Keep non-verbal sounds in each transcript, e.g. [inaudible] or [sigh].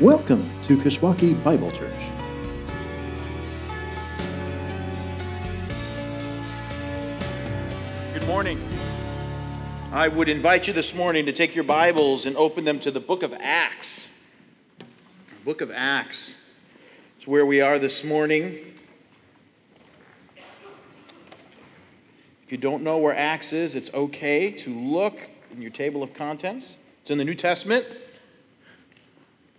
Welcome to Kishwaukee Bible Church. Good morning. I would invite you this morning to take your Bibles and open them to the book of Acts. Book of Acts. It's where we are this morning. If you don't know where Acts is, it's okay to look in your table of contents. It's in the New Testament.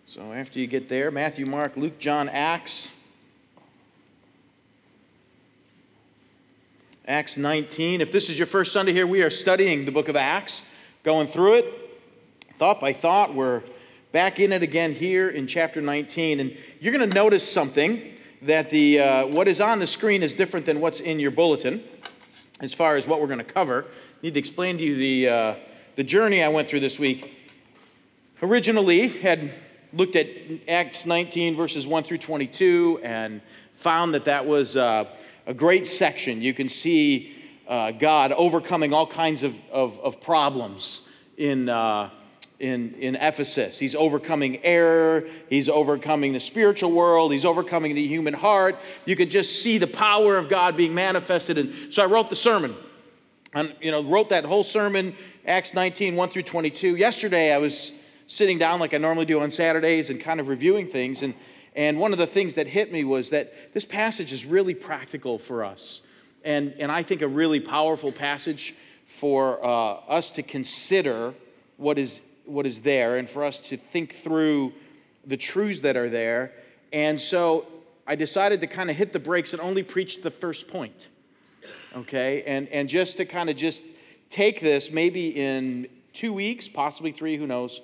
So after you get there, Matthew, Mark, Luke, John, Acts. Acts 19. If this is your first Sunday here, we are studying the book of Acts, going through it thought by thought. We're back in it again here in chapter 19. And you're going to notice something that the, uh, what is on the screen is different than what's in your bulletin as far as what we're going to cover. I need to explain to you the, uh, the journey I went through this week. Originally, had looked at Acts 19, verses 1 through 22, and found that that was uh, a great section. You can see uh, God overcoming all kinds of, of, of problems in, uh, in, in Ephesus. He's overcoming error, he's overcoming the spiritual world, he's overcoming the human heart. You could just see the power of God being manifested. And so I wrote the sermon. And, you know, wrote that whole sermon, Acts 19, 1 through 22. Yesterday, I was sitting down like I normally do on Saturdays and kind of reviewing things. And, and one of the things that hit me was that this passage is really practical for us. And, and I think a really powerful passage for uh, us to consider what is, what is there and for us to think through the truths that are there. And so I decided to kind of hit the brakes and only preach the first point. Okay? And, and just to kind of just take this maybe in two weeks, possibly three, who knows,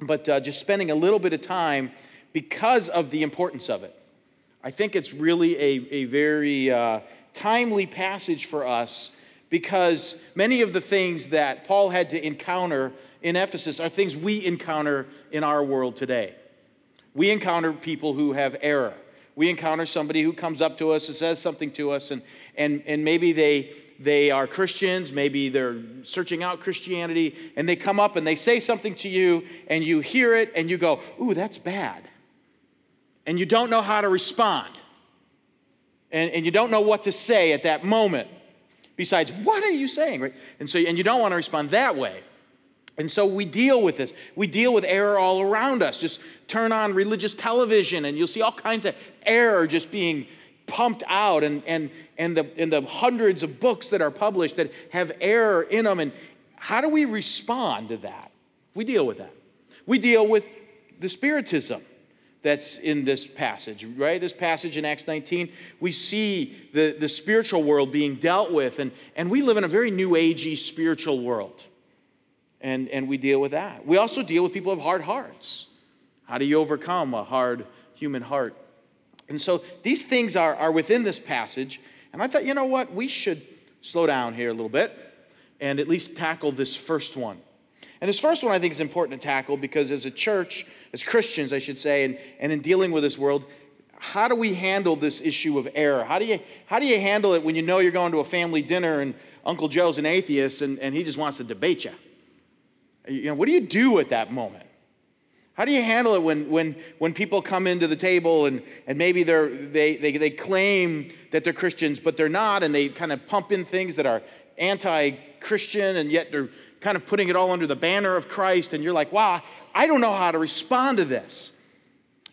but uh, just spending a little bit of time because of the importance of it. I think it's really a, a very uh, timely passage for us because many of the things that Paul had to encounter in Ephesus are things we encounter in our world today. We encounter people who have error. We encounter somebody who comes up to us and says something to us, and, and, and maybe they, they are Christians, maybe they're searching out Christianity, and they come up and they say something to you, and you hear it, and you go, Ooh, that's bad. And you don't know how to respond. And, and you don't know what to say at that moment, besides, What are you saying? Right? And, so, and you don't want to respond that way. And so we deal with this. We deal with error all around us. Just turn on religious television, and you'll see all kinds of error just being pumped out and, and, and, the, and the hundreds of books that are published that have error in them. And how do we respond to that? We deal with that. We deal with the Spiritism that's in this passage, right? This passage in Acts 19, we see the, the spiritual world being dealt with, and, and we live in a very new agey spiritual world. And, and we deal with that. We also deal with people of hard hearts. How do you overcome a hard human heart? And so these things are, are within this passage. And I thought, you know what? We should slow down here a little bit and at least tackle this first one. And this first one I think is important to tackle because as a church, as Christians, I should say, and, and in dealing with this world, how do we handle this issue of error? How do you, how do you handle it when you know you're going to a family dinner and Uncle Joe's an atheist and, and he just wants to debate you? You know, what do you do at that moment? How do you handle it when, when, when people come into the table and, and maybe they're, they, they, they claim that they're Christians, but they're not, and they kind of pump in things that are anti Christian, and yet they're kind of putting it all under the banner of Christ, and you're like, wow, I don't know how to respond to this.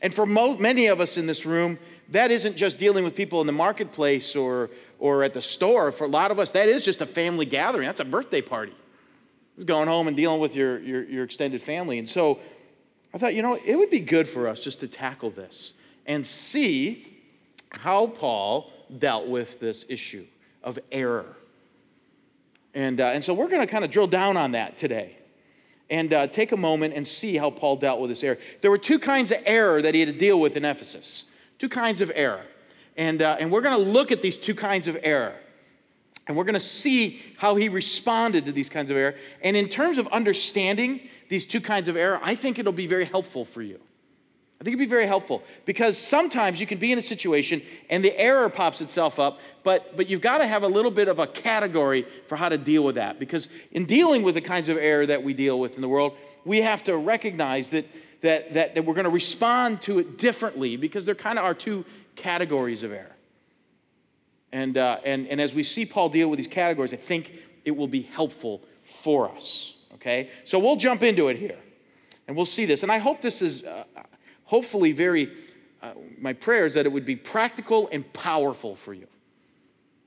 And for mo- many of us in this room, that isn't just dealing with people in the marketplace or, or at the store. For a lot of us, that is just a family gathering. That's a birthday party. It's going home and dealing with your, your, your extended family. And so I thought, you know, it would be good for us just to tackle this and see how Paul dealt with this issue of error. And, uh, and so we're going to kind of drill down on that today and uh, take a moment and see how Paul dealt with this error. There were two kinds of error that he had to deal with in Ephesus. Two kinds of error. And, uh, and we're going to look at these two kinds of error. And we're going to see how he responded to these kinds of error. And in terms of understanding these two kinds of error, I think it'll be very helpful for you. I think it'd be very helpful because sometimes you can be in a situation and the error pops itself up, but, but you've got to have a little bit of a category for how to deal with that. Because in dealing with the kinds of error that we deal with in the world, we have to recognize that, that, that, that we're going to respond to it differently because there kind of are two categories of error. And, uh, and, and as we see Paul deal with these categories, I think it will be helpful for us. Okay? So we'll jump into it here and we'll see this. And I hope this is uh, hopefully very, uh, my prayer is that it would be practical and powerful for you.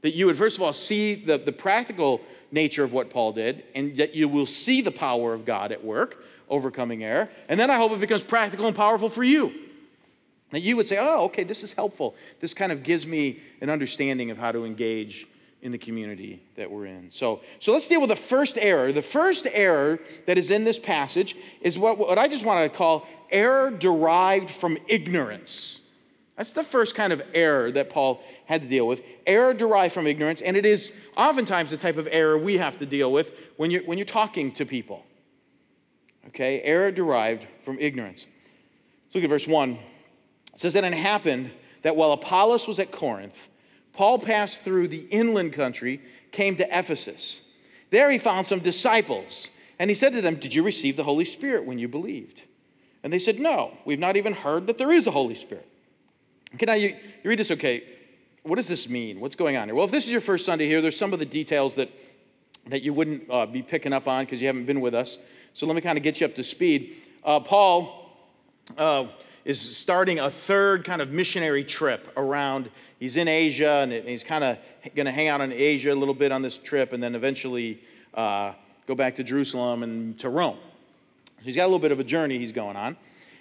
That you would, first of all, see the, the practical nature of what Paul did, and that you will see the power of God at work, overcoming error. And then I hope it becomes practical and powerful for you. That you would say, oh, okay, this is helpful. This kind of gives me an understanding of how to engage in the community that we're in. So, so let's deal with the first error. The first error that is in this passage is what, what I just want to call error derived from ignorance. That's the first kind of error that Paul had to deal with. Error derived from ignorance, and it is oftentimes the type of error we have to deal with when you're, when you're talking to people. Okay, error derived from ignorance. Let's look at verse 1. It says, that it happened that while Apollos was at Corinth, Paul passed through the inland country, came to Ephesus. There he found some disciples, and he said to them, Did you receive the Holy Spirit when you believed? And they said, No, we've not even heard that there is a Holy Spirit. Okay, now you, you read this, okay, what does this mean? What's going on here? Well, if this is your first Sunday here, there's some of the details that, that you wouldn't uh, be picking up on because you haven't been with us. So let me kind of get you up to speed. Uh, Paul uh, is starting a third kind of missionary trip around. He's in Asia and he's kind of going to hang out in Asia a little bit on this trip and then eventually uh, go back to Jerusalem and to Rome. He's got a little bit of a journey he's going on.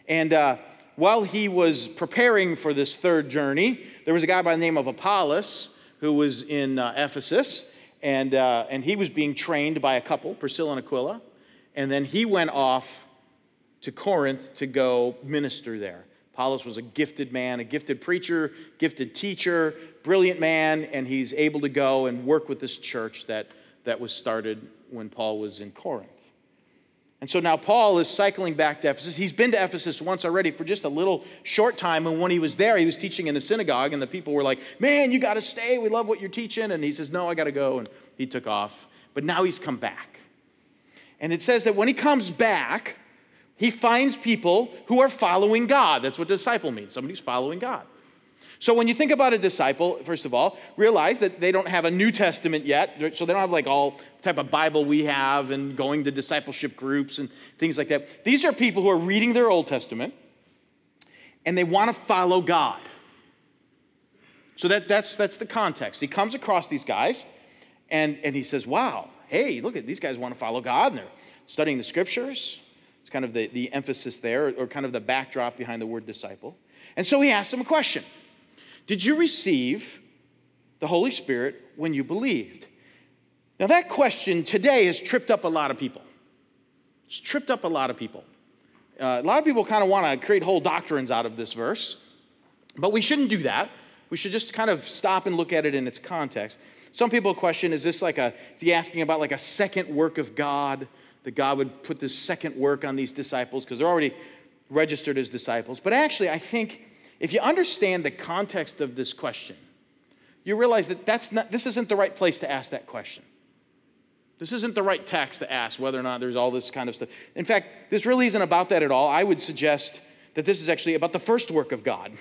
And uh, while he was preparing for this third journey, there was a guy by the name of Apollos who was in uh, Ephesus, and, uh, and he was being trained by a couple, Priscilla and Aquila. And then he went off to Corinth to go minister there. Apollos was a gifted man, a gifted preacher, gifted teacher, brilliant man, and he's able to go and work with this church that, that was started when Paul was in Corinth. And so now Paul is cycling back to Ephesus. He's been to Ephesus once already for just a little short time. And when he was there, he was teaching in the synagogue, and the people were like, Man, you got to stay. We love what you're teaching. And he says, No, I got to go. And he took off. But now he's come back. And it says that when he comes back, he finds people who are following God. That's what disciple means somebody who's following God. So when you think about a disciple, first of all, realize that they don't have a New Testament yet. So they don't have like all type of Bible we have and going to discipleship groups and things like that. These are people who are reading their Old Testament and they want to follow God. So that, that's, that's the context. He comes across these guys and, and he says, Wow, hey, look at these guys want to follow God and they're studying the scriptures. It's kind of the, the emphasis there, or kind of the backdrop behind the word disciple. And so he asked them a question Did you receive the Holy Spirit when you believed? Now, that question today has tripped up a lot of people. It's tripped up a lot of people. Uh, a lot of people kind of want to create whole doctrines out of this verse, but we shouldn't do that. We should just kind of stop and look at it in its context. Some people question is this like a, is he asking about like a second work of God? That God would put this second work on these disciples because they're already registered as disciples. But actually, I think if you understand the context of this question, you realize that that's not, this isn't the right place to ask that question. This isn't the right text to ask whether or not there's all this kind of stuff. In fact, this really isn't about that at all. I would suggest that this is actually about the first work of God.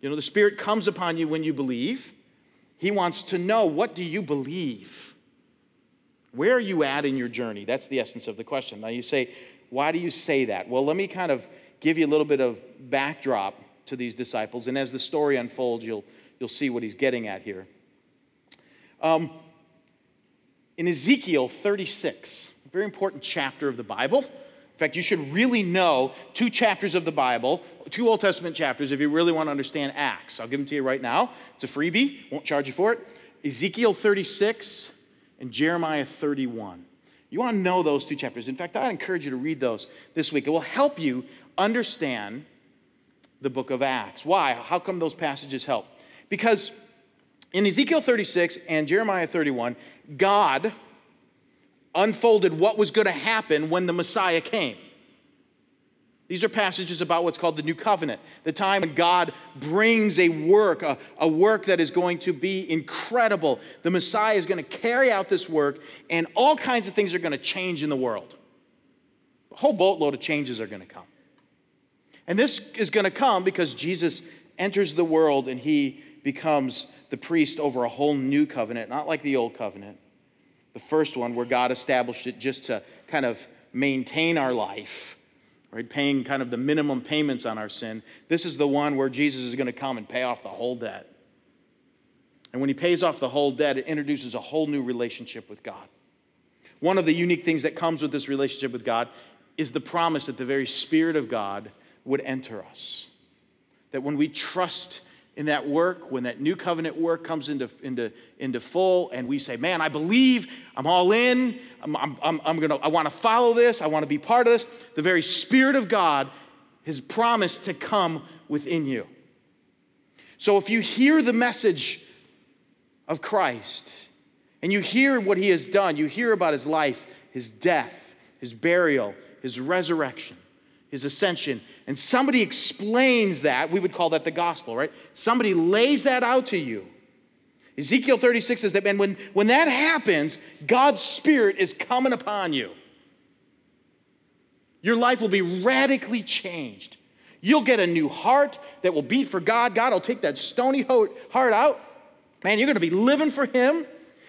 You know, the Spirit comes upon you when you believe. He wants to know what do you believe? Where are you at in your journey? That's the essence of the question. Now you say, why do you say that? Well, let me kind of give you a little bit of backdrop to these disciples. And as the story unfolds, you'll, you'll see what he's getting at here. Um, in Ezekiel 36, a very important chapter of the Bible. In fact, you should really know two chapters of the Bible, two Old Testament chapters, if you really want to understand Acts. I'll give them to you right now. It's a freebie, won't charge you for it. Ezekiel 36 and Jeremiah 31. You want to know those two chapters. In fact, I encourage you to read those this week. It will help you understand the book of Acts. Why? How come those passages help? Because in Ezekiel 36 and Jeremiah 31, God unfolded what was going to happen when the Messiah came. These are passages about what's called the New Covenant, the time when God brings a work, a, a, work that is going to be incredible. The Messiah is going to carry out this work, and all kinds of things are going to change in the world. A whole boatload of changes are going to come. And this is going to come because Jesus enters the world and he becomes the priest over a whole new covenant, not like the old covenant. The first one, where God established it just to kind of maintain our life, right? Paying kind of the minimum payments on our sin. This is the one where Jesus is going to come and pay off the whole debt. And when he pays off the whole debt, it introduces a whole new relationship with God. One of the unique things that comes with this relationship with God is the promise that the very Spirit of God would enter us. That when we trust in that work, when that new covenant work comes into, into, into full, and we say, Man, I believe, I'm all in, I'm, I'm, I'm, gonna, I wanna follow this, I wanna be part of this, the very Spirit of God has promised to come within you. So if you hear the message of Christ and you hear what he has done, you hear about his life, his death, his burial, his resurrection, his ascension, and somebody explains that, we would call that the gospel, right? Somebody lays that out to you. Ezekiel 36 says that, man, when, when that happens, God's Spirit is coming upon you. Your life will be radically changed. You'll get a new heart that will beat for God. God will take that stony heart out. Man, you're going to be living for Him.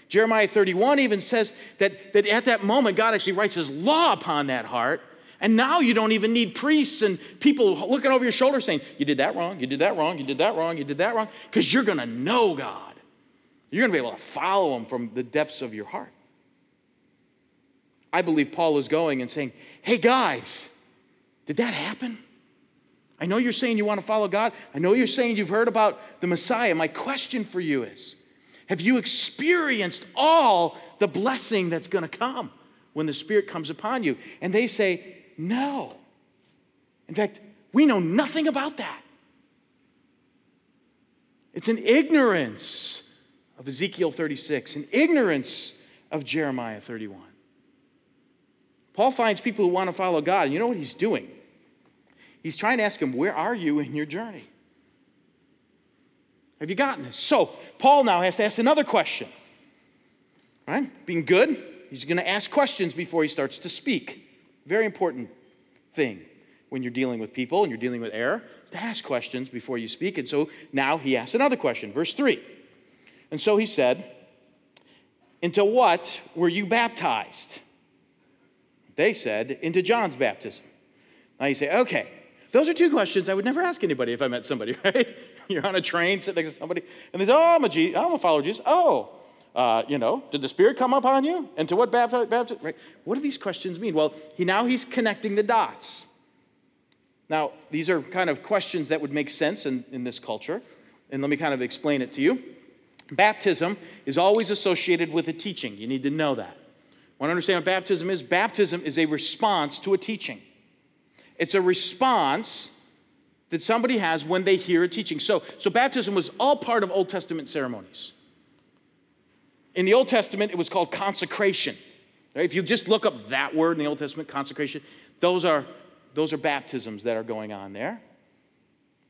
Jeremiah 31 even says that, that at that moment, God actually writes His law upon that heart. And now you don't even need priests and people looking over your shoulder saying, You did that wrong, you did that wrong, you did that wrong, you did that wrong, because you're going to know God. You're going to be able to follow Him from the depths of your heart. I believe Paul is going and saying, Hey guys, did that happen? I know you're saying you want to follow God. I know you're saying you've heard about the Messiah. My question for you is Have you experienced all the blessing that's going to come when the Spirit comes upon you? And they say, No. In fact, we know nothing about that. It's an ignorance of Ezekiel 36, an ignorance of Jeremiah 31. Paul finds people who want to follow God, and you know what he's doing? He's trying to ask them, Where are you in your journey? Have you gotten this? So, Paul now has to ask another question. Right? Being good, he's going to ask questions before he starts to speak. Very important thing when you're dealing with people and you're dealing with error, to ask questions before you speak. And so now he asks another question, verse 3. And so he said, Into what were you baptized? They said, Into John's baptism. Now you say, Okay, those are two questions I would never ask anybody if I met somebody, [laughs] right? You're on a train, sitting next to somebody, and they say, Oh, I'm a, G- I'm a follower of Jesus. Oh, uh, you know, did the Spirit come upon you? And to what baptism? Bapti- right? What do these questions mean? Well, he, now he's connecting the dots. Now, these are kind of questions that would make sense in, in this culture. And let me kind of explain it to you. Baptism is always associated with a teaching. You need to know that. Want to understand what baptism is? Baptism is a response to a teaching. It's a response that somebody has when they hear a teaching. So, so baptism was all part of Old Testament ceremonies. In the Old Testament, it was called consecration. If you just look up that word in the Old Testament, consecration, those are, those are baptisms that are going on there.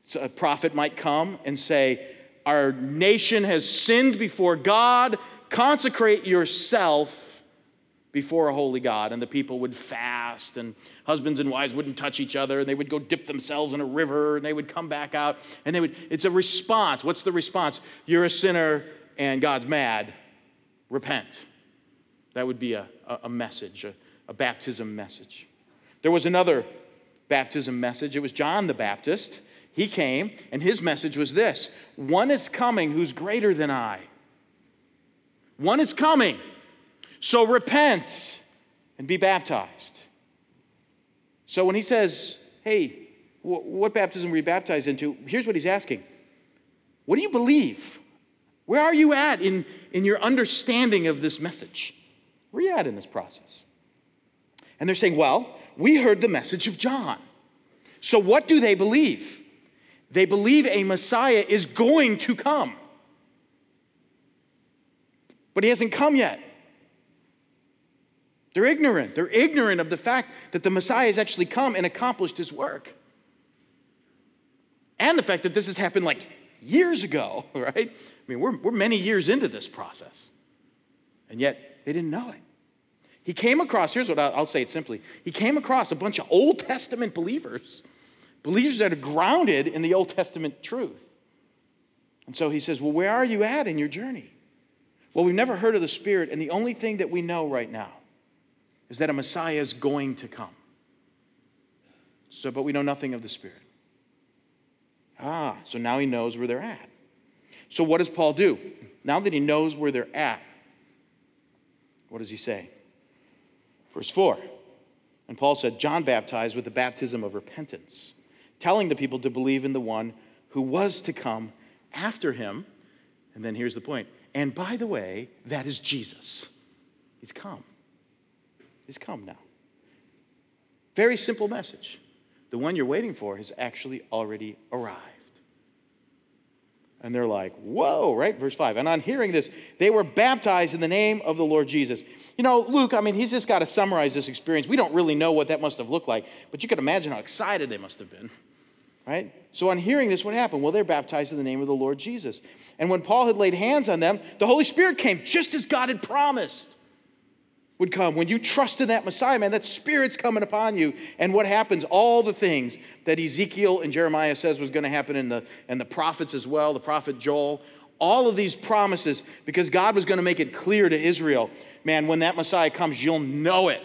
So a prophet might come and say, Our nation has sinned before God, consecrate yourself before a holy God, and the people would fast, and husbands and wives wouldn't touch each other, and they would go dip themselves in a river, and they would come back out, and they would, it's a response. What's the response? You're a sinner, and God's mad. Repent. That would be a, a message, a, a baptism message. There was another baptism message. It was John the Baptist. He came, and his message was this One is coming who's greater than I. One is coming so repent and be baptized. So when he says, hey, what baptism were you baptized into? Here's what he's asking What do you believe? Where are you at in, in your understanding of this message? Where are you at in this process? And they're saying, well, we heard the message of John. So what do they believe? They believe a Messiah is going to come. But he hasn't come yet. They're ignorant. They're ignorant of the fact that the Messiah has actually come and accomplished his work. And the fact that this has happened like years ago, [laughs] right? I mean, we're, we're many years into this process. And yet, they didn't know it. He came across, here's what I'll, I'll say it simply. He came across a bunch of Old Testament believers believers that are grounded in the Old Testament truth. And so he says, Well, where are you at in your journey? Well, we've never heard of the Spirit, and the only thing that we know right now is that a Messiah is going to come. So, but we know nothing of the Spirit. Ah, so now he knows where they're at. So, what does Paul do? Now that he knows where they're at, what does he say? Verse 4 And Paul said, John baptized with the baptism of repentance, telling the people to believe in the one who was to come after him. And then here's the point. And by the way, that is Jesus. He's come. He's come now. Very simple message. The one you're waiting for has actually already arrived. And they're like, whoa, right? Verse 5. And on hearing this, they were baptized in the name of the Lord Jesus. You know, Luke, I mean, he's just got to summarize this experience. We don't really know what that must have looked like, but you can imagine how excited they must have been, right? So on hearing this, what happened? Well, they're baptized in the name of the Lord Jesus. And when Paul had laid hands on them, the Holy Spirit came just as God had promised would come. When you trust in that Messiah, man, that Spirit's coming upon you. And what happens? All the things that Ezekiel and Jeremiah says was going to happen in the, and the prophets as well, the prophet Joel, all of these promises, because God was going to make it clear to Israel, man, when that Messiah comes, you'll know it.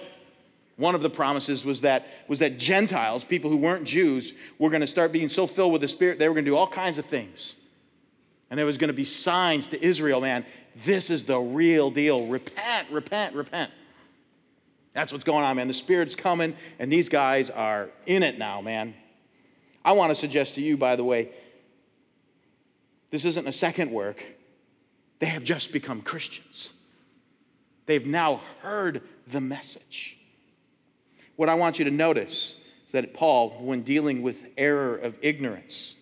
One of the promises was that, was that Gentiles, people who weren't Jews, were going to start being so filled with the Spirit, they were going to do all kinds of things. And there was going to be signs to Israel, man, this is the real deal. Repent, repent, repent. That's what's going on, man. The Spirit's coming, and these guys are in it now, man. I want to suggest to you, by the way, this isn't a second work. They have just become Christians. They've now heard the message. What I want you to notice is that Paul, when dealing with error of ignorance,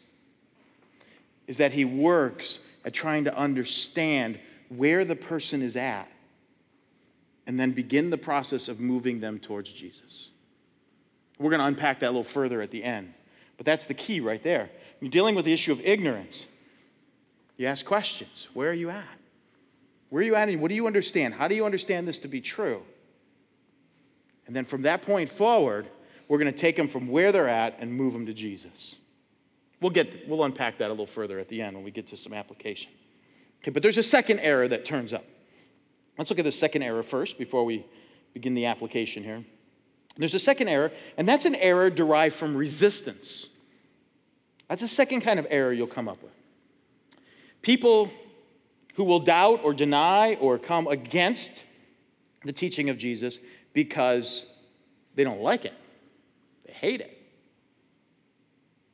is that he works at trying to understand where the person is at and then begin the process of moving them towards Jesus. We're going to unpack that a little further at the end. But that's the key right there. You're dealing with the issue of ignorance, you ask questions. Where are you at? Where are you at and what do you understand? How do you understand this to be true? And then from that point forward, we're going to take them from where they're at and move them to Jesus. We'll get we'll unpack that a little further at the end when we get to some application. Okay, but there's a second error that turns up. Let's look at the second error first before we begin the application here. There's a second error, and that's an error derived from resistance. That's a second kind of error you'll come up with. People who will doubt or deny or come against the teaching of Jesus because they don't like it, they hate it.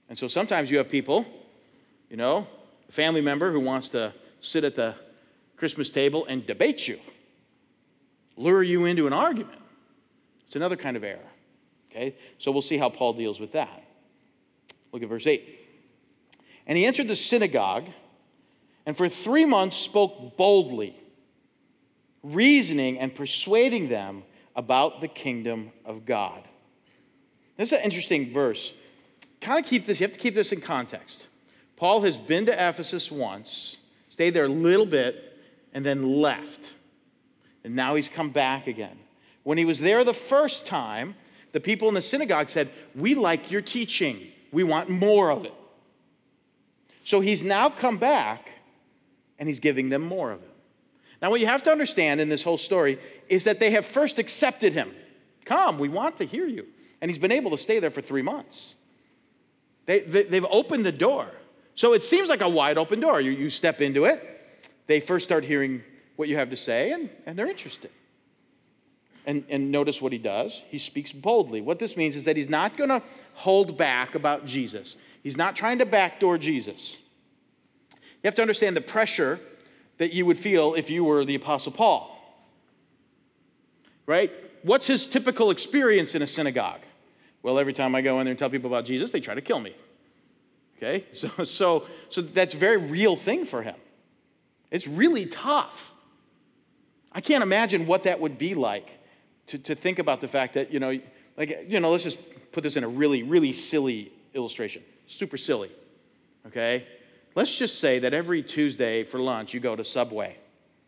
And so sometimes you have people, you know, a family member who wants to sit at the Christmas table and debate you lure you into an argument. It's another kind of error. Okay? So we'll see how Paul deals with that. Look at verse 8. And he entered the synagogue and for three months spoke boldly, reasoning and persuading them about the kingdom of God. This is an interesting verse. Kind of keep this, you have to keep this in context. Paul has been to Ephesus once, stayed there a little bit, and then left. And now he's come back again. When he was there the first time, the people in the synagogue said, We like your teaching. We want more of it. So he's now come back and he's giving them more of it. Now, what you have to understand in this whole story is that they have first accepted him. Come, we want to hear you. And he's been able to stay there for three months. They, they, have opened the door. So it seems like a wide open door. You, you step into it, they first start hearing what you have to say, and, and they're interested. And, and notice what he does. He speaks boldly. What this means is that he's not going to hold back about Jesus, he's not trying to backdoor Jesus. You have to understand the pressure that you would feel if you were the Apostle Paul. Right? What's his typical experience in a synagogue? Well, every time I go in there and tell people about Jesus, they try to kill me. Okay? [laughs] So, so, so that's a very real thing for him. It's really tough. I can't imagine what that would be like to, to think about the fact that, you know, like, you know, let's just put this in a really, really silly illustration. Super silly, okay? Let's just say that every Tuesday for lunch you go to Subway.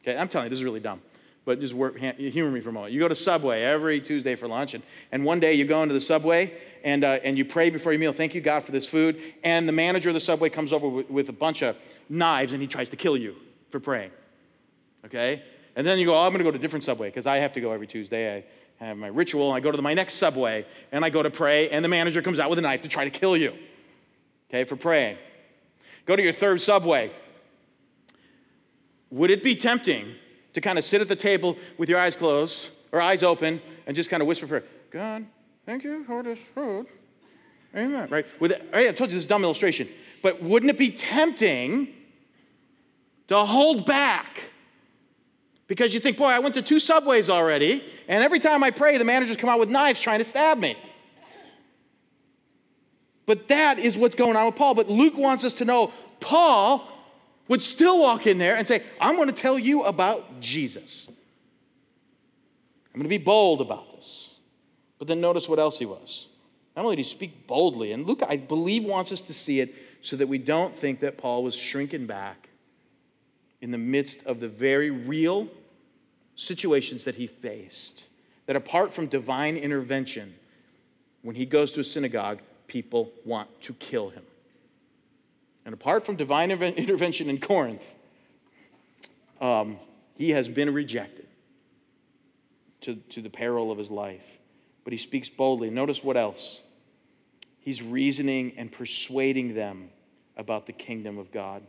Okay, I'm telling you, this is really dumb, but just work, humor me for a moment. You go to Subway every Tuesday for lunch, and, and one day you go into the Subway and, uh, and you pray before your meal, thank you, God, for this food. And the manager of the subway comes over with, with a bunch of knives and he tries to kill you for praying. Okay? And then you go, oh, I'm going to go to a different subway because I have to go every Tuesday. I have my ritual. I go to my next subway and I go to pray, and the manager comes out with a knife to try to kill you. Okay, for praying. Go to your third subway. Would it be tempting to kind of sit at the table with your eyes closed or eyes open and just kind of whisper prayer? God, thank you for this food. Amen. Right? With, oh, I told you this dumb illustration, but wouldn't it be tempting to hold back? Because you think, boy, I went to two subways already, and every time I pray, the managers come out with knives trying to stab me. But that is what's going on with Paul. But Luke wants us to know Paul would still walk in there and say, I'm going to tell you about Jesus. I'm going to be bold about this. But then notice what else he was. Not only did he speak boldly, and Luke, I believe, wants us to see it so that we don't think that Paul was shrinking back in the midst of the very real situations that he faced. That apart from divine intervention, when he goes to a synagogue, people want to kill him. And apart from divine [laughs] intervention in Corinth, um, he has been rejected to, to the peril of his life. But he speaks boldly. Notice what else? He's reasoning and persuading them about the kingdom of God.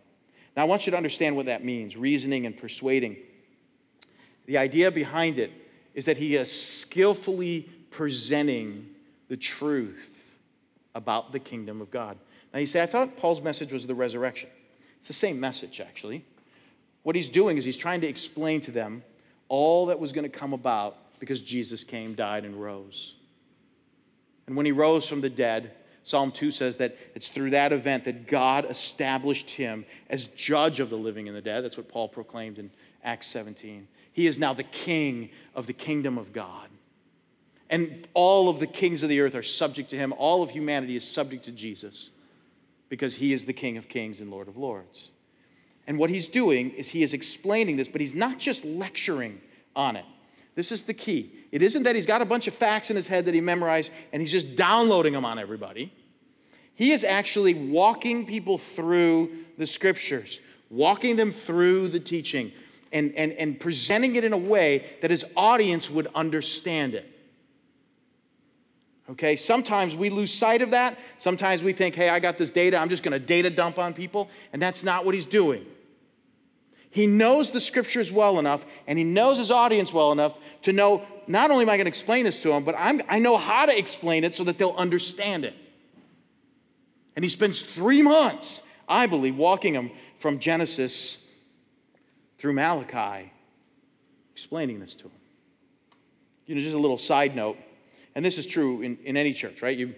Now, I want you to understand what that means reasoning and persuading. The idea behind it is that he is skillfully presenting the truth about the kingdom of God. Now, you say, I thought Paul's message was the resurrection. It's the same message, actually. What he's doing is he's trying to explain to them all that was going to come about because Jesus came, died, and rose. And when he rose from the dead, Psalm 2 says that it's through that event that God established him as judge of the living and the dead. That's what Paul proclaimed in Acts 17. He is now the king of the kingdom of God. And all of the kings of the earth are subject to him. All of humanity is subject to Jesus because he is the King of kings and Lord of lords. And what he's doing is he is explaining this, but he's not just lecturing on it. This is the key. It isn't that he's got a bunch of facts in his head that he memorized and he's just downloading them on everybody. He is actually walking people through the scriptures, walking them through the teaching, and, and, and presenting it in a way that his audience would understand it. Okay, sometimes we lose sight of that. Sometimes we think, hey, I got this data, I'm just going to data dump on people. And that's not what he's doing. He knows the scriptures well enough and he knows his audience well enough to know not only am I to explain this to them, but I'm, I know how to explain it so that they'll understand it. And he spends three months, I believe, walking them from Genesis through Malachi, explaining this to them. You know, just a little side note and this is true in, in any church, right? You,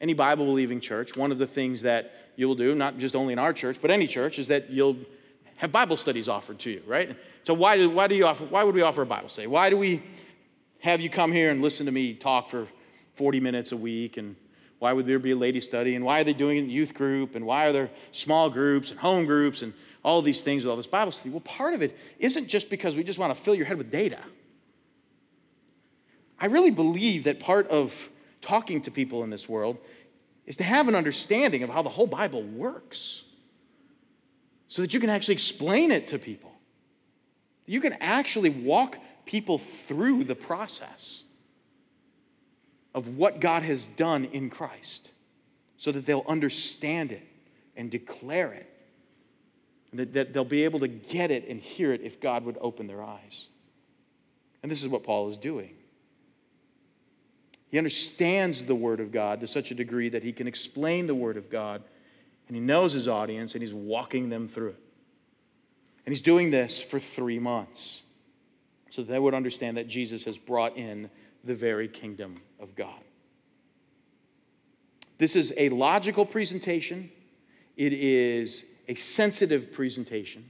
any Bible believing church, one of the things that you will do, not just only in our church, but any church, is that you'll have Bible studies offered to you, right? So why do, why do you offer, why would we offer a Bible study? Why do we have you come here and listen to me talk for 40 minutes a week? And why would there be a lady study? And why are they doing it in youth group? And why are there small groups and home groups and all these things with all this Bible study? Well, part of it isn't just because we just want to fill your head with data. I really believe that part of talking to people in this world is to have an understanding of how the whole Bible works so that you can actually explain it to people. You can actually walk people through the process of what God has done in Christ so that they'll understand it and declare it. That they'll be able to get it and hear it if God would open their eyes. And this is what Paul is doing. He understands the Word of God to such a degree that he can explain the Word of God, and he knows his audience, and he's walking them through it. And he's doing this for three months so that they would understand that Jesus has brought in the very kingdom of God. This is a logical presentation, it is a sensitive presentation.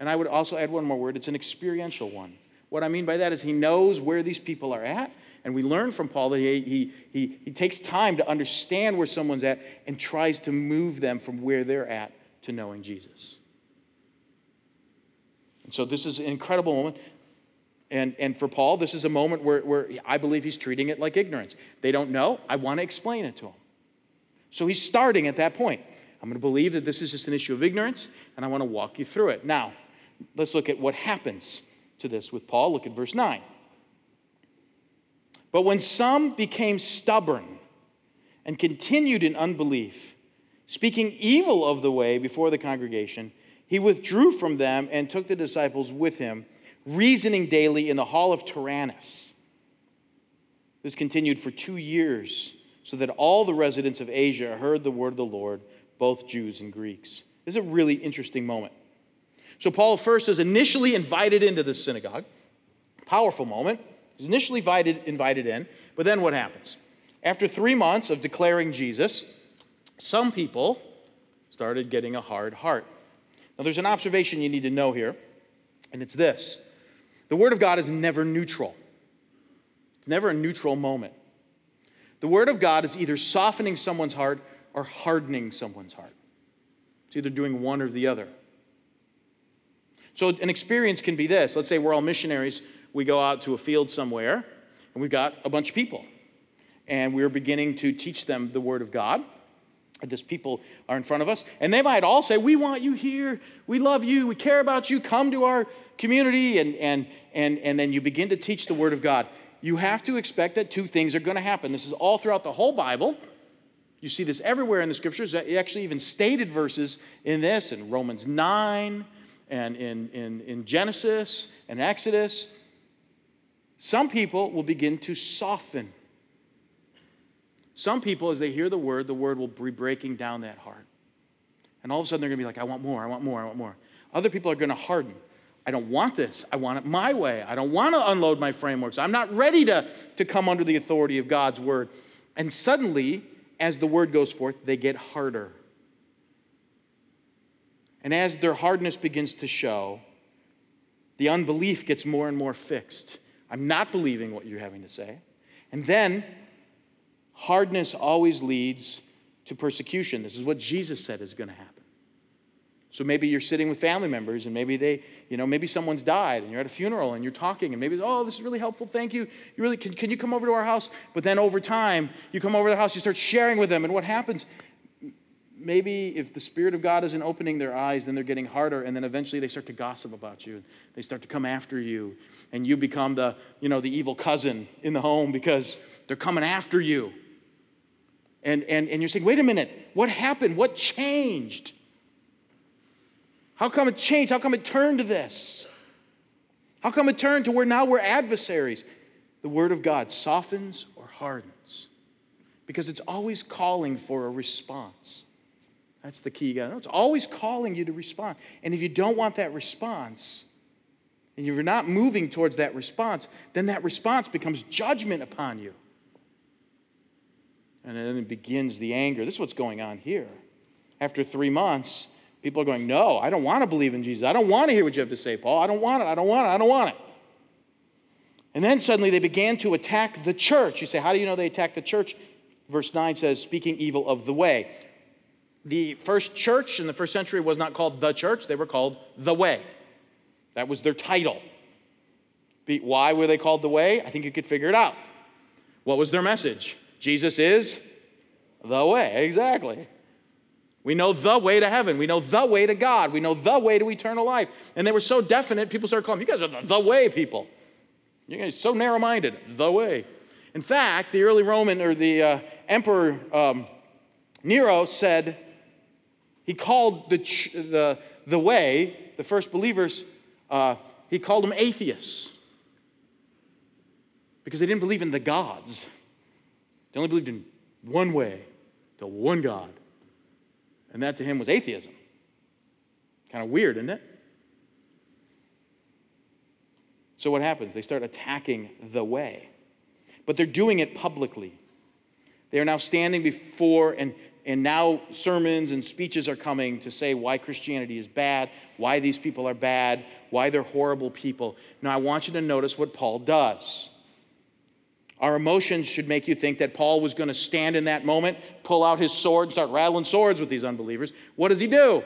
And I would also add one more word it's an experiential one. What I mean by that is he knows where these people are at, and we learn from Paul that he, he, he, he takes time to understand where someone's at and tries to move them from where they're at to knowing Jesus. And so this is an incredible moment. And, and for Paul, this is a moment where, where I believe he's treating it like ignorance. They don't know. I want to explain it to them. So he's starting at that point. I'm going to believe that this is just an issue of ignorance, and I want to walk you through it. Now, let's look at what happens to this with Paul. Look at verse 9. But when some became stubborn and continued in unbelief, speaking evil of the way before the congregation, he withdrew from them and took the disciples with him, reasoning daily in the hall of Tyrannus. This continued for two years, so that all the residents of Asia heard the word of the Lord, both Jews and Greeks. This is a really interesting moment. So, Paul first is initially invited into the synagogue. Powerful moment. He's initially invited, invited in, but then what happens? After three months of declaring Jesus, some people started getting a hard heart. Now, there's an observation you need to know here, and it's this the Word of God is never neutral, it's never a neutral moment. The Word of God is either softening someone's heart or hardening someone's heart. It's either doing one or the other. So, an experience can be this. Let's say we're all missionaries. We go out to a field somewhere, and we've got a bunch of people. And we're beginning to teach them the Word of God. And these people are in front of us. And they might all say, We want you here. We love you. We care about you. Come to our community. And, and, and, and then you begin to teach the Word of God. You have to expect that two things are going to happen. This is all throughout the whole Bible. You see this everywhere in the scriptures. Actually, even stated verses in this, in Romans 9, and in, in, in Genesis and Exodus. Some people will begin to soften some people, as they hear the word, the word will be breaking down that heart. And all of a sudden, they're going to be like, I want more, I want more, I want more. Other people are going to harden. I don't want this. I want it my way. I don't want to unload my frameworks. I'm not ready to, to come under the authority of God's word. And suddenly, as the word goes forth, they get harder. And as their hardness begins to show, the unbelief gets more and more fixed. I'm not believing what you're having to say. And then hardness always leads to persecution. This is what Jesus said is going to happen. So maybe you're sitting with family members and maybe they, you know, maybe someone's died and you're at a funeral and you're talking and maybe, oh, this is really helpful. Thank you. You really, can, can you come over to our house? But then over time, you come over to the house, you start sharing with them. And what happens? Maybe if the Spirit of God isn't opening their eyes, then they're getting harder. And then eventually they start to gossip about you. And They start to come after you. And you become the, you know, the evil cousin in the home because they're coming after you. And, and, and you're saying, wait a minute, what happened? What changed? How come it changed? How come it turned to this? How come it turned to where now we're adversaries? The Word of God softens or hardens because it's always calling for a response. That's the key you got to know. It's always calling you to respond. And if you don't want that response, and you're not moving towards that response, then that response becomes judgment upon you. And then it begins the anger. This is what's going on here. After three months, people are going, No, I don't want to believe in Jesus. I don't want to hear what you have to say, Paul. I don't want it. I don't want it. I don't want it. And then suddenly they began to attack the church. You say, How do you know they attacked the church? Verse 9 says, Speaking evil of the way. The first church in the first century was not called the church, they were called the way. That was their title. Why were they called the way? I think you could figure it out. What was their message? Jesus is the way, exactly. We know the way to heaven. We know the way to God. We know the way to eternal life. And they were so definite, people started calling them, you guys are the, the way people. You guys are so narrow minded, the way. In fact, the early Roman or the uh, emperor um, Nero said, he called the, the, the way, the first believers, uh, he called them atheists because they didn't believe in the gods. They only believed in one way, the one God. And that to him was atheism. Kind of weird, isn't it? So what happens? They start attacking the way. But they're doing it publicly. They are now standing before, and, and now sermons and speeches are coming to say why Christianity is bad, why these people are bad, why they're horrible people. Now, I want you to notice what Paul does. Our emotions should make you think that Paul was going to stand in that moment, pull out his sword, start rattling swords with these unbelievers. What does he do?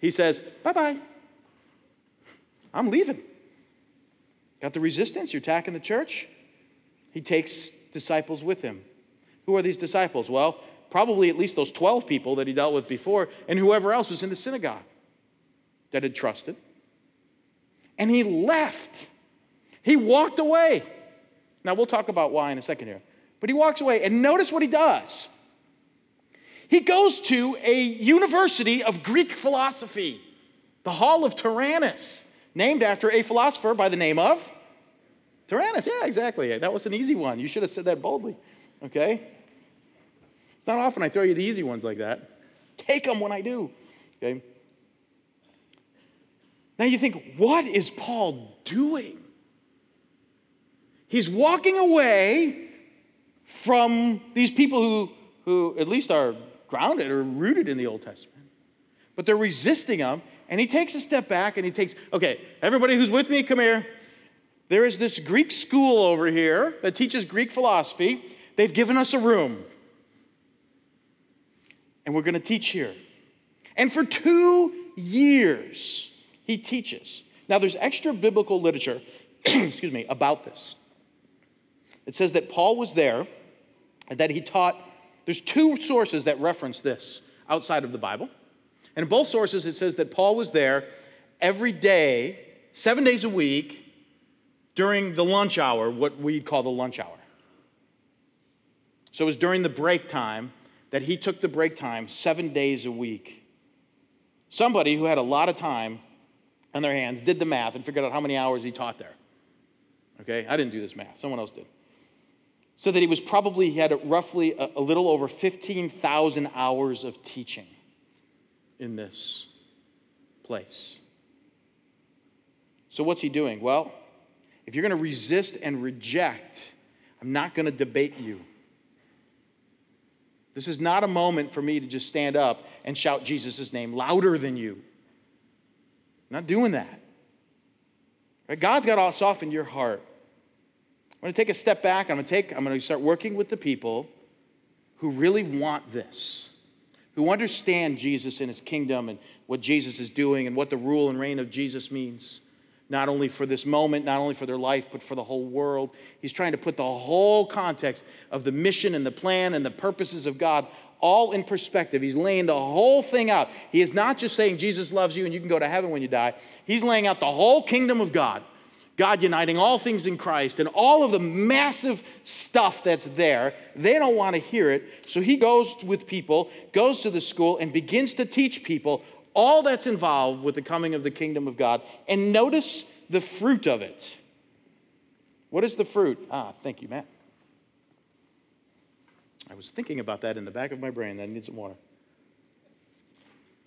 He says, Bye bye. I'm leaving. Got the resistance? You're attacking the church? He takes disciples with him. Who are these disciples? Well, probably at least those 12 people that he dealt with before, and whoever else was in the synagogue that had trusted. And he left. He walked away. Now, we'll talk about why in a second here. But he walks away, and notice what he does. He goes to a university of Greek philosophy, the Hall of Tyrannus, named after a philosopher by the name of Tyrannus. Yeah, exactly. That was an easy one. You should have said that boldly. Okay? Not often I throw you the easy ones like that. Take them when I do. Okay? Now you think, what is Paul doing? He's walking away from these people who, who at least are grounded or rooted in the Old Testament. But they're resisting him, and he takes a step back and he takes, okay, everybody who's with me, come here. There is this Greek school over here that teaches Greek philosophy. They've given us a room. And we're going to teach here. And for two years, he teaches. Now, there's extra biblical literature, [clears throat] excuse me, about this. It says that Paul was there and that he taught. There's two sources that reference this outside of the Bible. And in both sources, it says that Paul was there every day, seven days a week, during the lunch hour, what we'd call the lunch hour. So it was during the break time that he took the break time seven days a week. Somebody who had a lot of time on their hands did the math and figured out how many hours he taught there. Okay, I didn't do this math, someone else did. So that he was probably, he had roughly a, a little over 15,000 hours of teaching in this place. So, what's he doing? Well, if you're going to resist and reject, I'm not going to debate you. This is not a moment for me to just stand up and shout Jesus' name louder than you. I'm not doing that. Right? God's got to soften your heart. I'm going to take a step back. I'm going to take. I'm going to start working with the people who really want this, who understand Jesus and His kingdom and what Jesus is doing and what the rule and reign of Jesus means not only for this moment, not only for their life, but for the whole world. He's trying to put the whole context of the mission and the plan and the purposes of God all in perspective. He's laying the whole thing out. He is not just saying Jesus loves you and you can go to heaven when you die. He's laying out the whole kingdom of God. God uniting all things in Christ and all of the massive stuff that's there. They don't want to hear it. So he goes with people, goes to the school, and begins to teach people all that's involved with the coming of the kingdom of God. And notice the fruit of it. What is the fruit? Ah, thank you, Matt. I was thinking about that in the back of my brain. I need some water.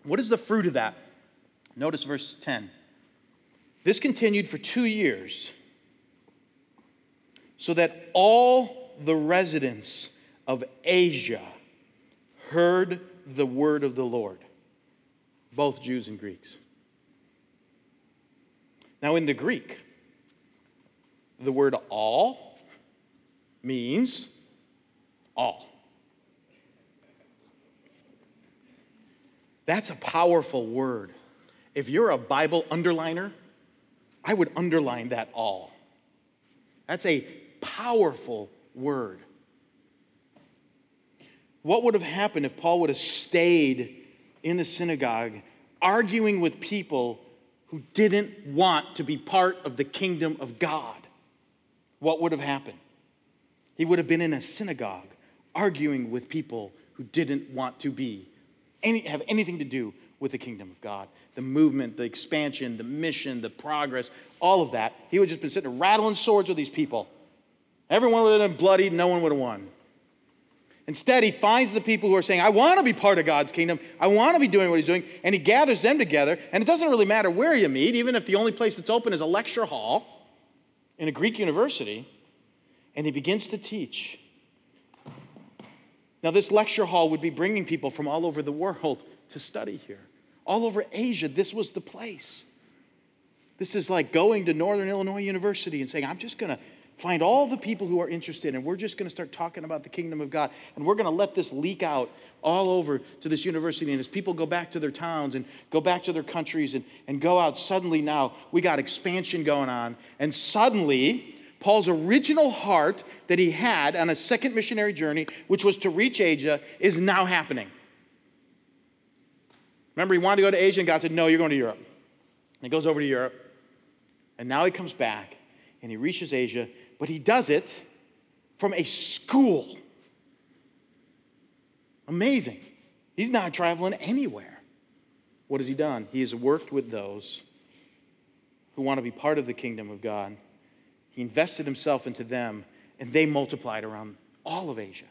What is the fruit of that? Notice verse 10. This continued for two years, so that all the residents of Asia heard the word of the Lord both Jews and Greeks. Now, in the Greek, the word all means all. That's a powerful word. If you're a Bible underliner, I would underline that all. That's a powerful word. What would have happened if Paul would have stayed in the synagogue arguing with people who didn't want to be part of the kingdom of God, what would have happened? He would have been in a synagogue arguing with people who didn't want to be any, have anything to do with the kingdom of God. The movement, the expansion, the mission, the progress, all of that. He would have just been sitting rattling swords with these people. Everyone would have been bloodied, no one would have won. Instead, he finds the people who are saying, I want to be part of God's kingdom. I want to be doing what he's doing. And he gathers them together. And it doesn't really matter where you meet, even if the only place that's open is a lecture hall in a Greek university. And he begins to teach. Now, this lecture hall would be bringing people from all over the world to study here. All over Asia, this was the place. This is like going to Northern Illinois University and saying, I'm just going to find all the people who are interested, and we're just going to start talking about the kingdom of God. And we're going to let this leak out all over to this university. And as people go back to their towns and go back to their countries and, and go out, suddenly now we got expansion going on. And suddenly, Paul's original heart that he had on a second missionary journey, which was to reach Asia, is now happening. Remember, he wanted to go to Asia, and God said, No, you're going to Europe. And he goes over to Europe, and now he comes back and he reaches Asia, but he does it from a school. Amazing. He's not traveling anywhere. What has he done? He has worked with those who want to be part of the kingdom of God. He invested himself into them, and they multiplied around all of Asia.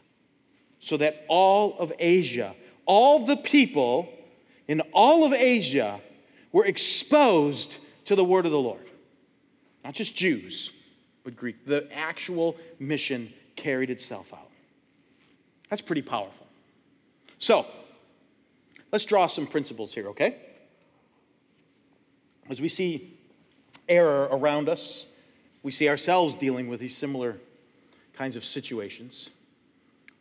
So that all of Asia, all the people in all of Asia were exposed to the word of the Lord. Not just Jews, but Greek. The actual mission carried itself out. That's pretty powerful. So, let's draw some principles here, okay? As we see error around us, we see ourselves dealing with these similar kinds of situations.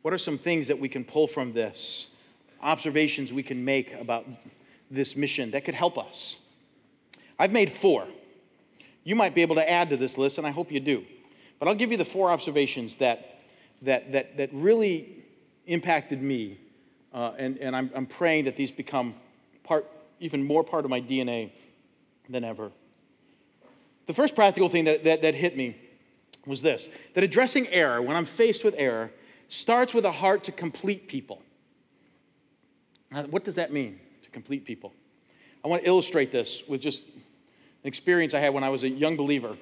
What are some things that we can pull from this? Observations we can make about this mission that could help us? I've made four. You might be able to add to this list, and I hope you do. But I'll give you the four observations that, that, that, that really impacted me, uh, and, and I'm, I'm praying that these become part, even more part of my DNA than ever. The first practical thing that, that, that hit me was this that addressing error, when I'm faced with error, starts with a heart to complete people. Now, what does that mean, to complete people? I want to illustrate this with just an experience I had when I was a young believer.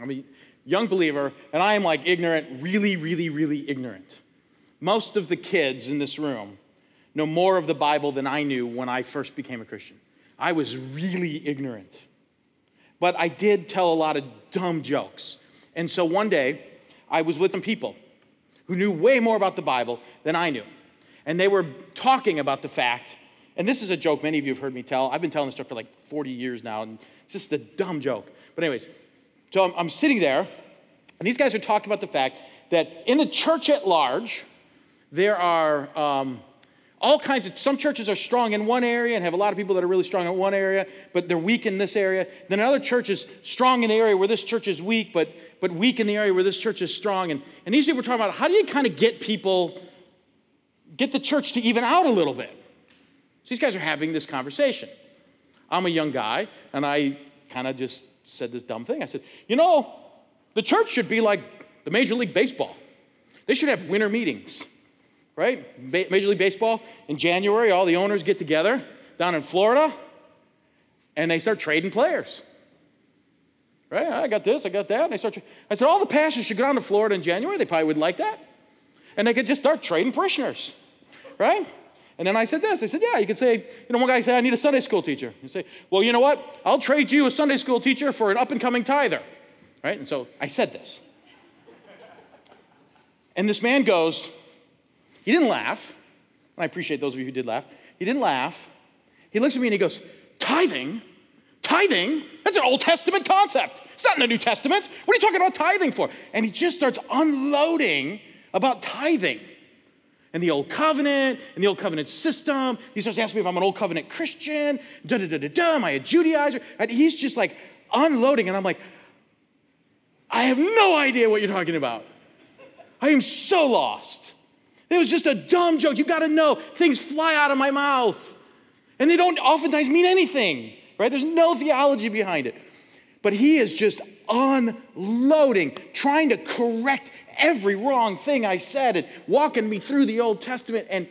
I'm a young believer, and I am like ignorant, really, really, really ignorant. Most of the kids in this room know more of the Bible than I knew when I first became a Christian. I was really ignorant. But I did tell a lot of dumb jokes. And so one day, I was with some people who knew way more about the Bible than I knew. And they were talking about the fact, and this is a joke many of you have heard me tell. I've been telling this joke for like 40 years now, and it's just a dumb joke. But, anyways, so I'm, I'm sitting there, and these guys are talking about the fact that in the church at large, there are um, all kinds of, some churches are strong in one area and have a lot of people that are really strong in one area, but they're weak in this area. Then another church is strong in the area where this church is weak, but, but weak in the area where this church is strong. And, and these people are talking about how do you kind of get people, get the church to even out a little bit? So these guys are having this conversation. I'm a young guy, and I kind of just said this dumb thing. I said, You know, the church should be like the Major League Baseball. They should have winter meetings, right? Ba- Major League Baseball, in January, all the owners get together down in Florida and they start trading players. Right? I got this, I got that. And they start. Tra- I said, all the pastors should go down to Florida in January. They probably would like that. And they could just start trading parishioners, right? And then I said this. I said, yeah, you could say, you know, one guy said, I need a Sunday school teacher. You say, well, you know what? I'll trade you a Sunday school teacher for an up and coming tither. Right? And so I said this. And this man goes, he didn't laugh. And I appreciate those of you who did laugh. He didn't laugh. He looks at me and he goes, tithing? Tithing? That's an Old Testament concept. It's not in the New Testament. What are you talking about tithing for? And he just starts unloading about tithing and the old covenant and the old covenant system. He starts asking me if I'm an old covenant Christian, da da da da da, am I a Judaizer? And he's just like unloading, and I'm like, I have no idea what you're talking about. I am so lost. It was just a dumb joke. You gotta know, things fly out of my mouth, and they don't oftentimes mean anything, right? There's no theology behind it. But he is just unloading, trying to correct every wrong thing I said and walking me through the Old Testament. And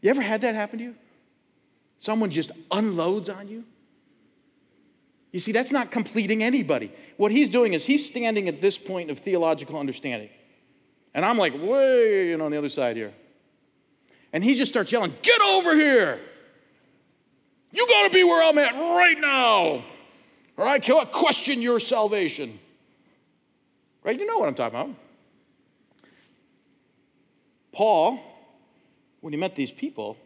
you ever had that happen to you? Someone just unloads on you? You see, that's not completing anybody. What he's doing is he's standing at this point of theological understanding. And I'm like, way on the other side here. And he just starts yelling, Get over here! You gotta be where I'm at right now! Or I cannot question your salvation. Right? You know what I'm talking about. Paul, when he met these people,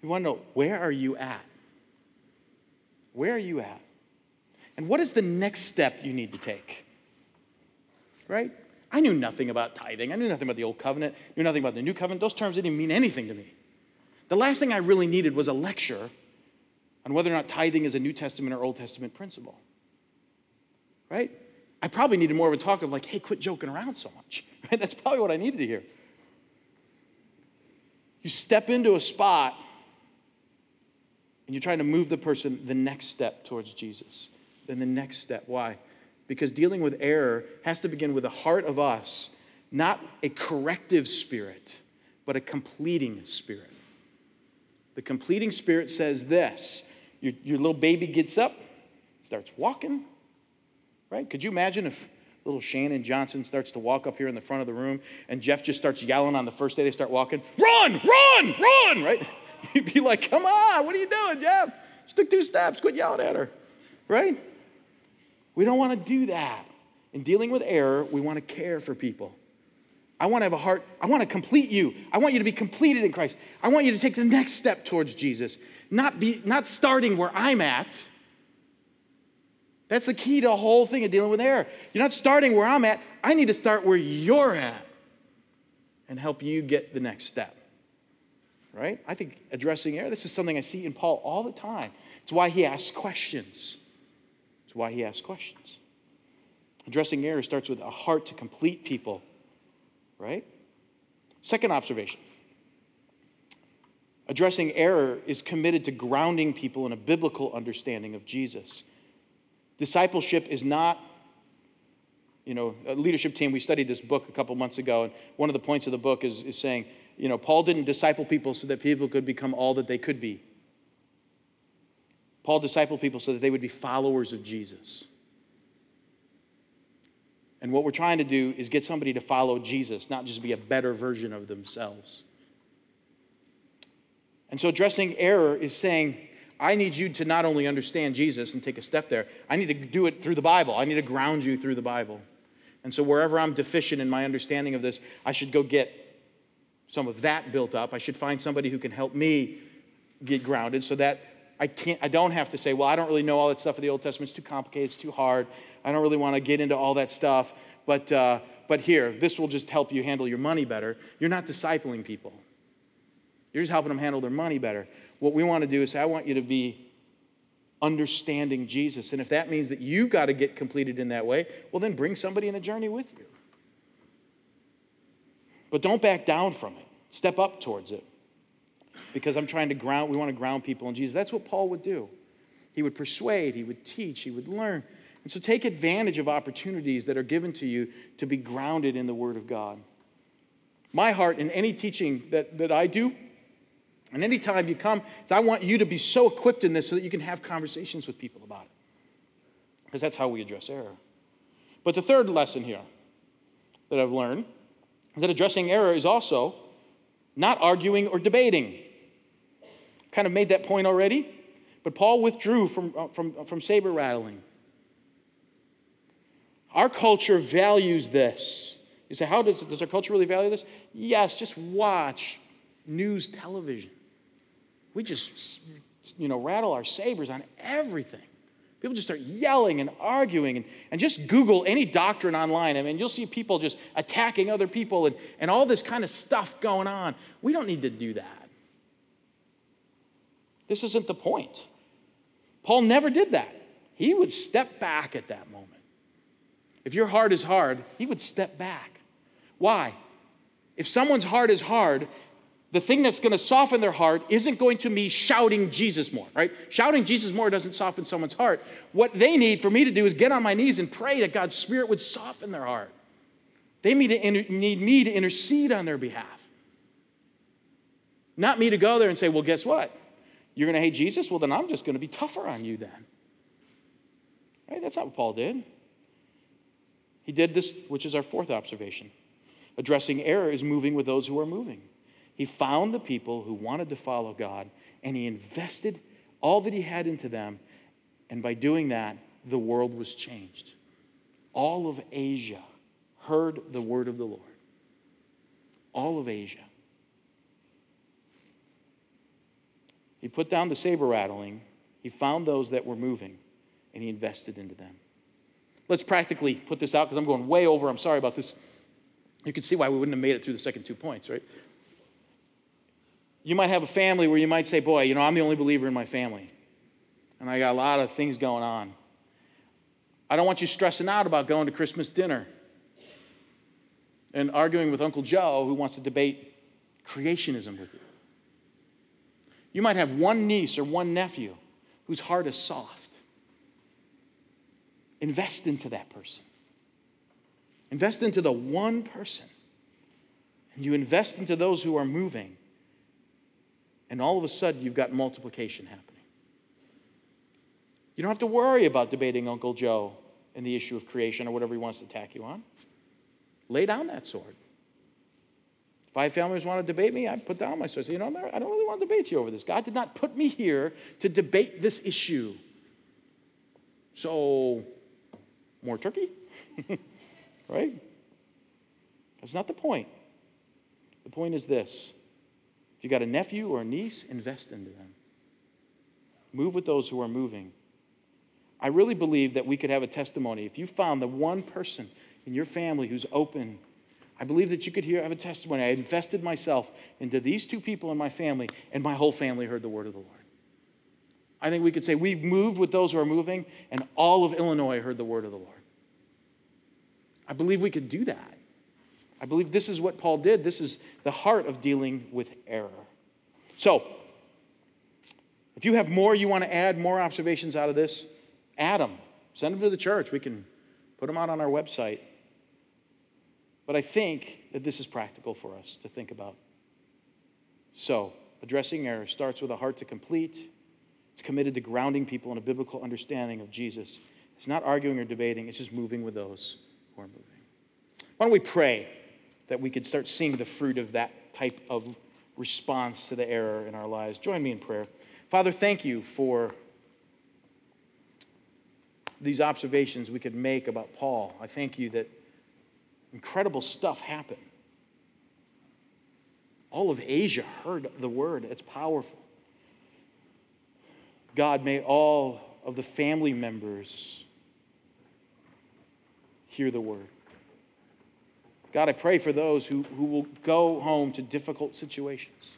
he wanted to know where are you at? Where are you at? And what is the next step you need to take? right? I knew nothing about tithing. I knew nothing about the old covenant, I knew nothing about the new covenant. Those terms didn't even mean anything to me. The last thing I really needed was a lecture on whether or not tithing is a New Testament or Old Testament principle. Right? I probably needed more of a talk of like, hey, quit joking around so much. [laughs] Right? That's probably what I needed to hear. You step into a spot and you're trying to move the person the next step towards Jesus. Then the next step. Why? Because dealing with error has to begin with the heart of us, not a corrective spirit, but a completing spirit. The completing spirit says this your, your little baby gets up, starts walking, right? Could you imagine if little Shannon Johnson starts to walk up here in the front of the room and Jeff just starts yelling on the first day they start walking, run, run, run, right? [laughs] You'd be like, come on, what are you doing, Jeff? Just took two steps, quit yelling at her, right? We don't want to do that. In dealing with error, we want to care for people. I want to have a heart, I want to complete you. I want you to be completed in Christ. I want you to take the next step towards Jesus, not, be, not starting where I'm at. That's the key to the whole thing of dealing with error. You're not starting where I'm at. I need to start where you're at and help you get the next step. Right? I think addressing error, this is something I see in Paul all the time. It's why he asks questions. It's why he asks questions. Addressing error starts with a heart to complete people right? Second observation addressing error is committed to grounding people in a biblical understanding of Jesus. Discipleship is not, you know, a leadership team, we studied this book a couple months ago, and one of the points of the book is, is saying, you know, Paul didn't disciple people so that people could become all that they could be. Paul discipled people so that they would be followers of Jesus. And what we're trying to do is get somebody to follow Jesus, not just be a better version of themselves. And so addressing error is saying, I need you to not only understand Jesus and take a step there, I need to do it through the Bible. I need to ground you through the Bible. And so wherever I'm deficient in my understanding of this, I should go get some of that built up. I should find somebody who can help me get grounded so that I can't I don't have to say, well, I don't really know all that stuff of the Old Testament. It's too complicated, it's too hard. I don't really want to get into all that stuff, but, uh, but here, this will just help you handle your money better. You're not discipling people, you're just helping them handle their money better. What we want to do is I want you to be understanding Jesus. And if that means that you've got to get completed in that way, well, then bring somebody in the journey with you. But don't back down from it, step up towards it. Because I'm trying to ground, we want to ground people in Jesus. That's what Paul would do. He would persuade, he would teach, he would learn. And so take advantage of opportunities that are given to you to be grounded in the Word of God. My heart in any teaching that, that I do, and anytime you come, I want you to be so equipped in this so that you can have conversations with people about it. Because that's how we address error. But the third lesson here that I've learned is that addressing error is also not arguing or debating. Kind of made that point already, but Paul withdrew from, uh, from, from saber rattling. Our culture values this. You say, how does, does our culture really value this? Yes, just watch news television. We just, you know, rattle our sabers on everything. People just start yelling and arguing and, and just Google any doctrine online. I mean, you'll see people just attacking other people and, and all this kind of stuff going on. We don't need to do that. This isn't the point. Paul never did that. He would step back at that moment. If your heart is hard, he would step back. Why? If someone's heart is hard, the thing that's going to soften their heart isn't going to be shouting Jesus more, right? Shouting Jesus more doesn't soften someone's heart. What they need for me to do is get on my knees and pray that God's Spirit would soften their heart. They need, inter- need me to intercede on their behalf. Not me to go there and say, well, guess what? You're going to hate Jesus? Well, then I'm just going to be tougher on you then. Right? That's not what Paul did. He did this, which is our fourth observation. Addressing error is moving with those who are moving. He found the people who wanted to follow God, and he invested all that he had into them. And by doing that, the world was changed. All of Asia heard the word of the Lord. All of Asia. He put down the saber rattling, he found those that were moving, and he invested into them. Let's practically put this out because I'm going way over. I'm sorry about this. You can see why we wouldn't have made it through the second two points, right? You might have a family where you might say, Boy, you know, I'm the only believer in my family, and I got a lot of things going on. I don't want you stressing out about going to Christmas dinner and arguing with Uncle Joe who wants to debate creationism with you. You might have one niece or one nephew whose heart is soft. Invest into that person. Invest into the one person. And you invest into those who are moving. And all of a sudden, you've got multiplication happening. You don't have to worry about debating Uncle Joe and the issue of creation or whatever he wants to attack you on. Lay down that sword. If I families want to debate me, I put down my sword. Say, you know, I don't really want to debate you over this. God did not put me here to debate this issue. So, more turkey? [laughs] right? That's not the point. The point is this if you got a nephew or a niece, invest into them. Move with those who are moving. I really believe that we could have a testimony. If you found the one person in your family who's open, I believe that you could hear, have a testimony. I invested myself into these two people in my family, and my whole family heard the word of the Lord. I think we could say we've moved with those who are moving, and all of Illinois heard the word of the Lord. I believe we could do that. I believe this is what Paul did. This is the heart of dealing with error. So, if you have more you want to add, more observations out of this, add them. Send them to the church. We can put them out on our website. But I think that this is practical for us to think about. So, addressing error starts with a heart to complete. It's committed to grounding people in a biblical understanding of Jesus. It's not arguing or debating, it's just moving with those who are moving. Why don't we pray that we could start seeing the fruit of that type of response to the error in our lives? Join me in prayer. Father, thank you for these observations we could make about Paul. I thank you that incredible stuff happened. All of Asia heard the word, it's powerful. God, may all of the family members hear the word. God, I pray for those who, who will go home to difficult situations.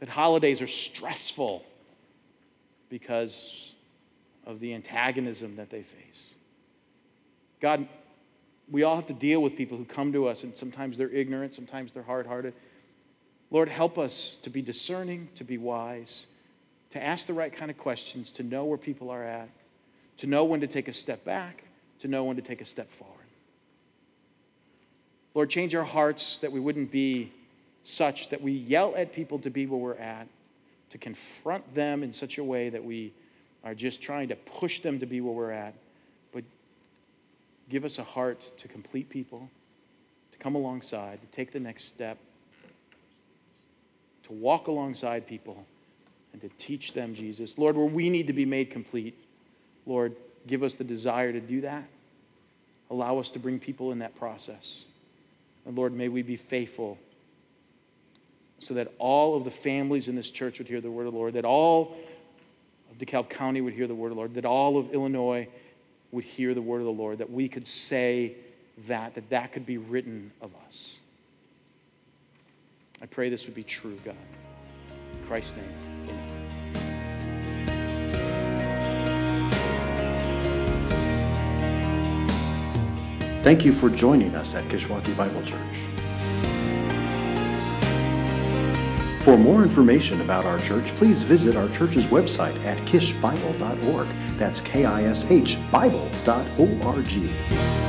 That holidays are stressful because of the antagonism that they face. God, we all have to deal with people who come to us, and sometimes they're ignorant, sometimes they're hard hearted. Lord, help us to be discerning, to be wise, to ask the right kind of questions, to know where people are at, to know when to take a step back, to know when to take a step forward. Lord, change our hearts that we wouldn't be such that we yell at people to be where we're at, to confront them in such a way that we are just trying to push them to be where we're at. But give us a heart to complete people, to come alongside, to take the next step, to walk alongside people, and to teach them Jesus. Lord, where we need to be made complete, Lord, give us the desire to do that. Allow us to bring people in that process. And Lord, may we be faithful so that all of the families in this church would hear the word of the Lord, that all of DeKalb County would hear the word of the Lord, that all of Illinois would hear the word of the Lord, that we could say that, that that could be written of us. I pray this would be true, God. In Christ's name, amen. Thank you for joining us at Kishwaukee Bible Church. For more information about our church, please visit our church's website at kishbible.org. That's K I S H Bible.org.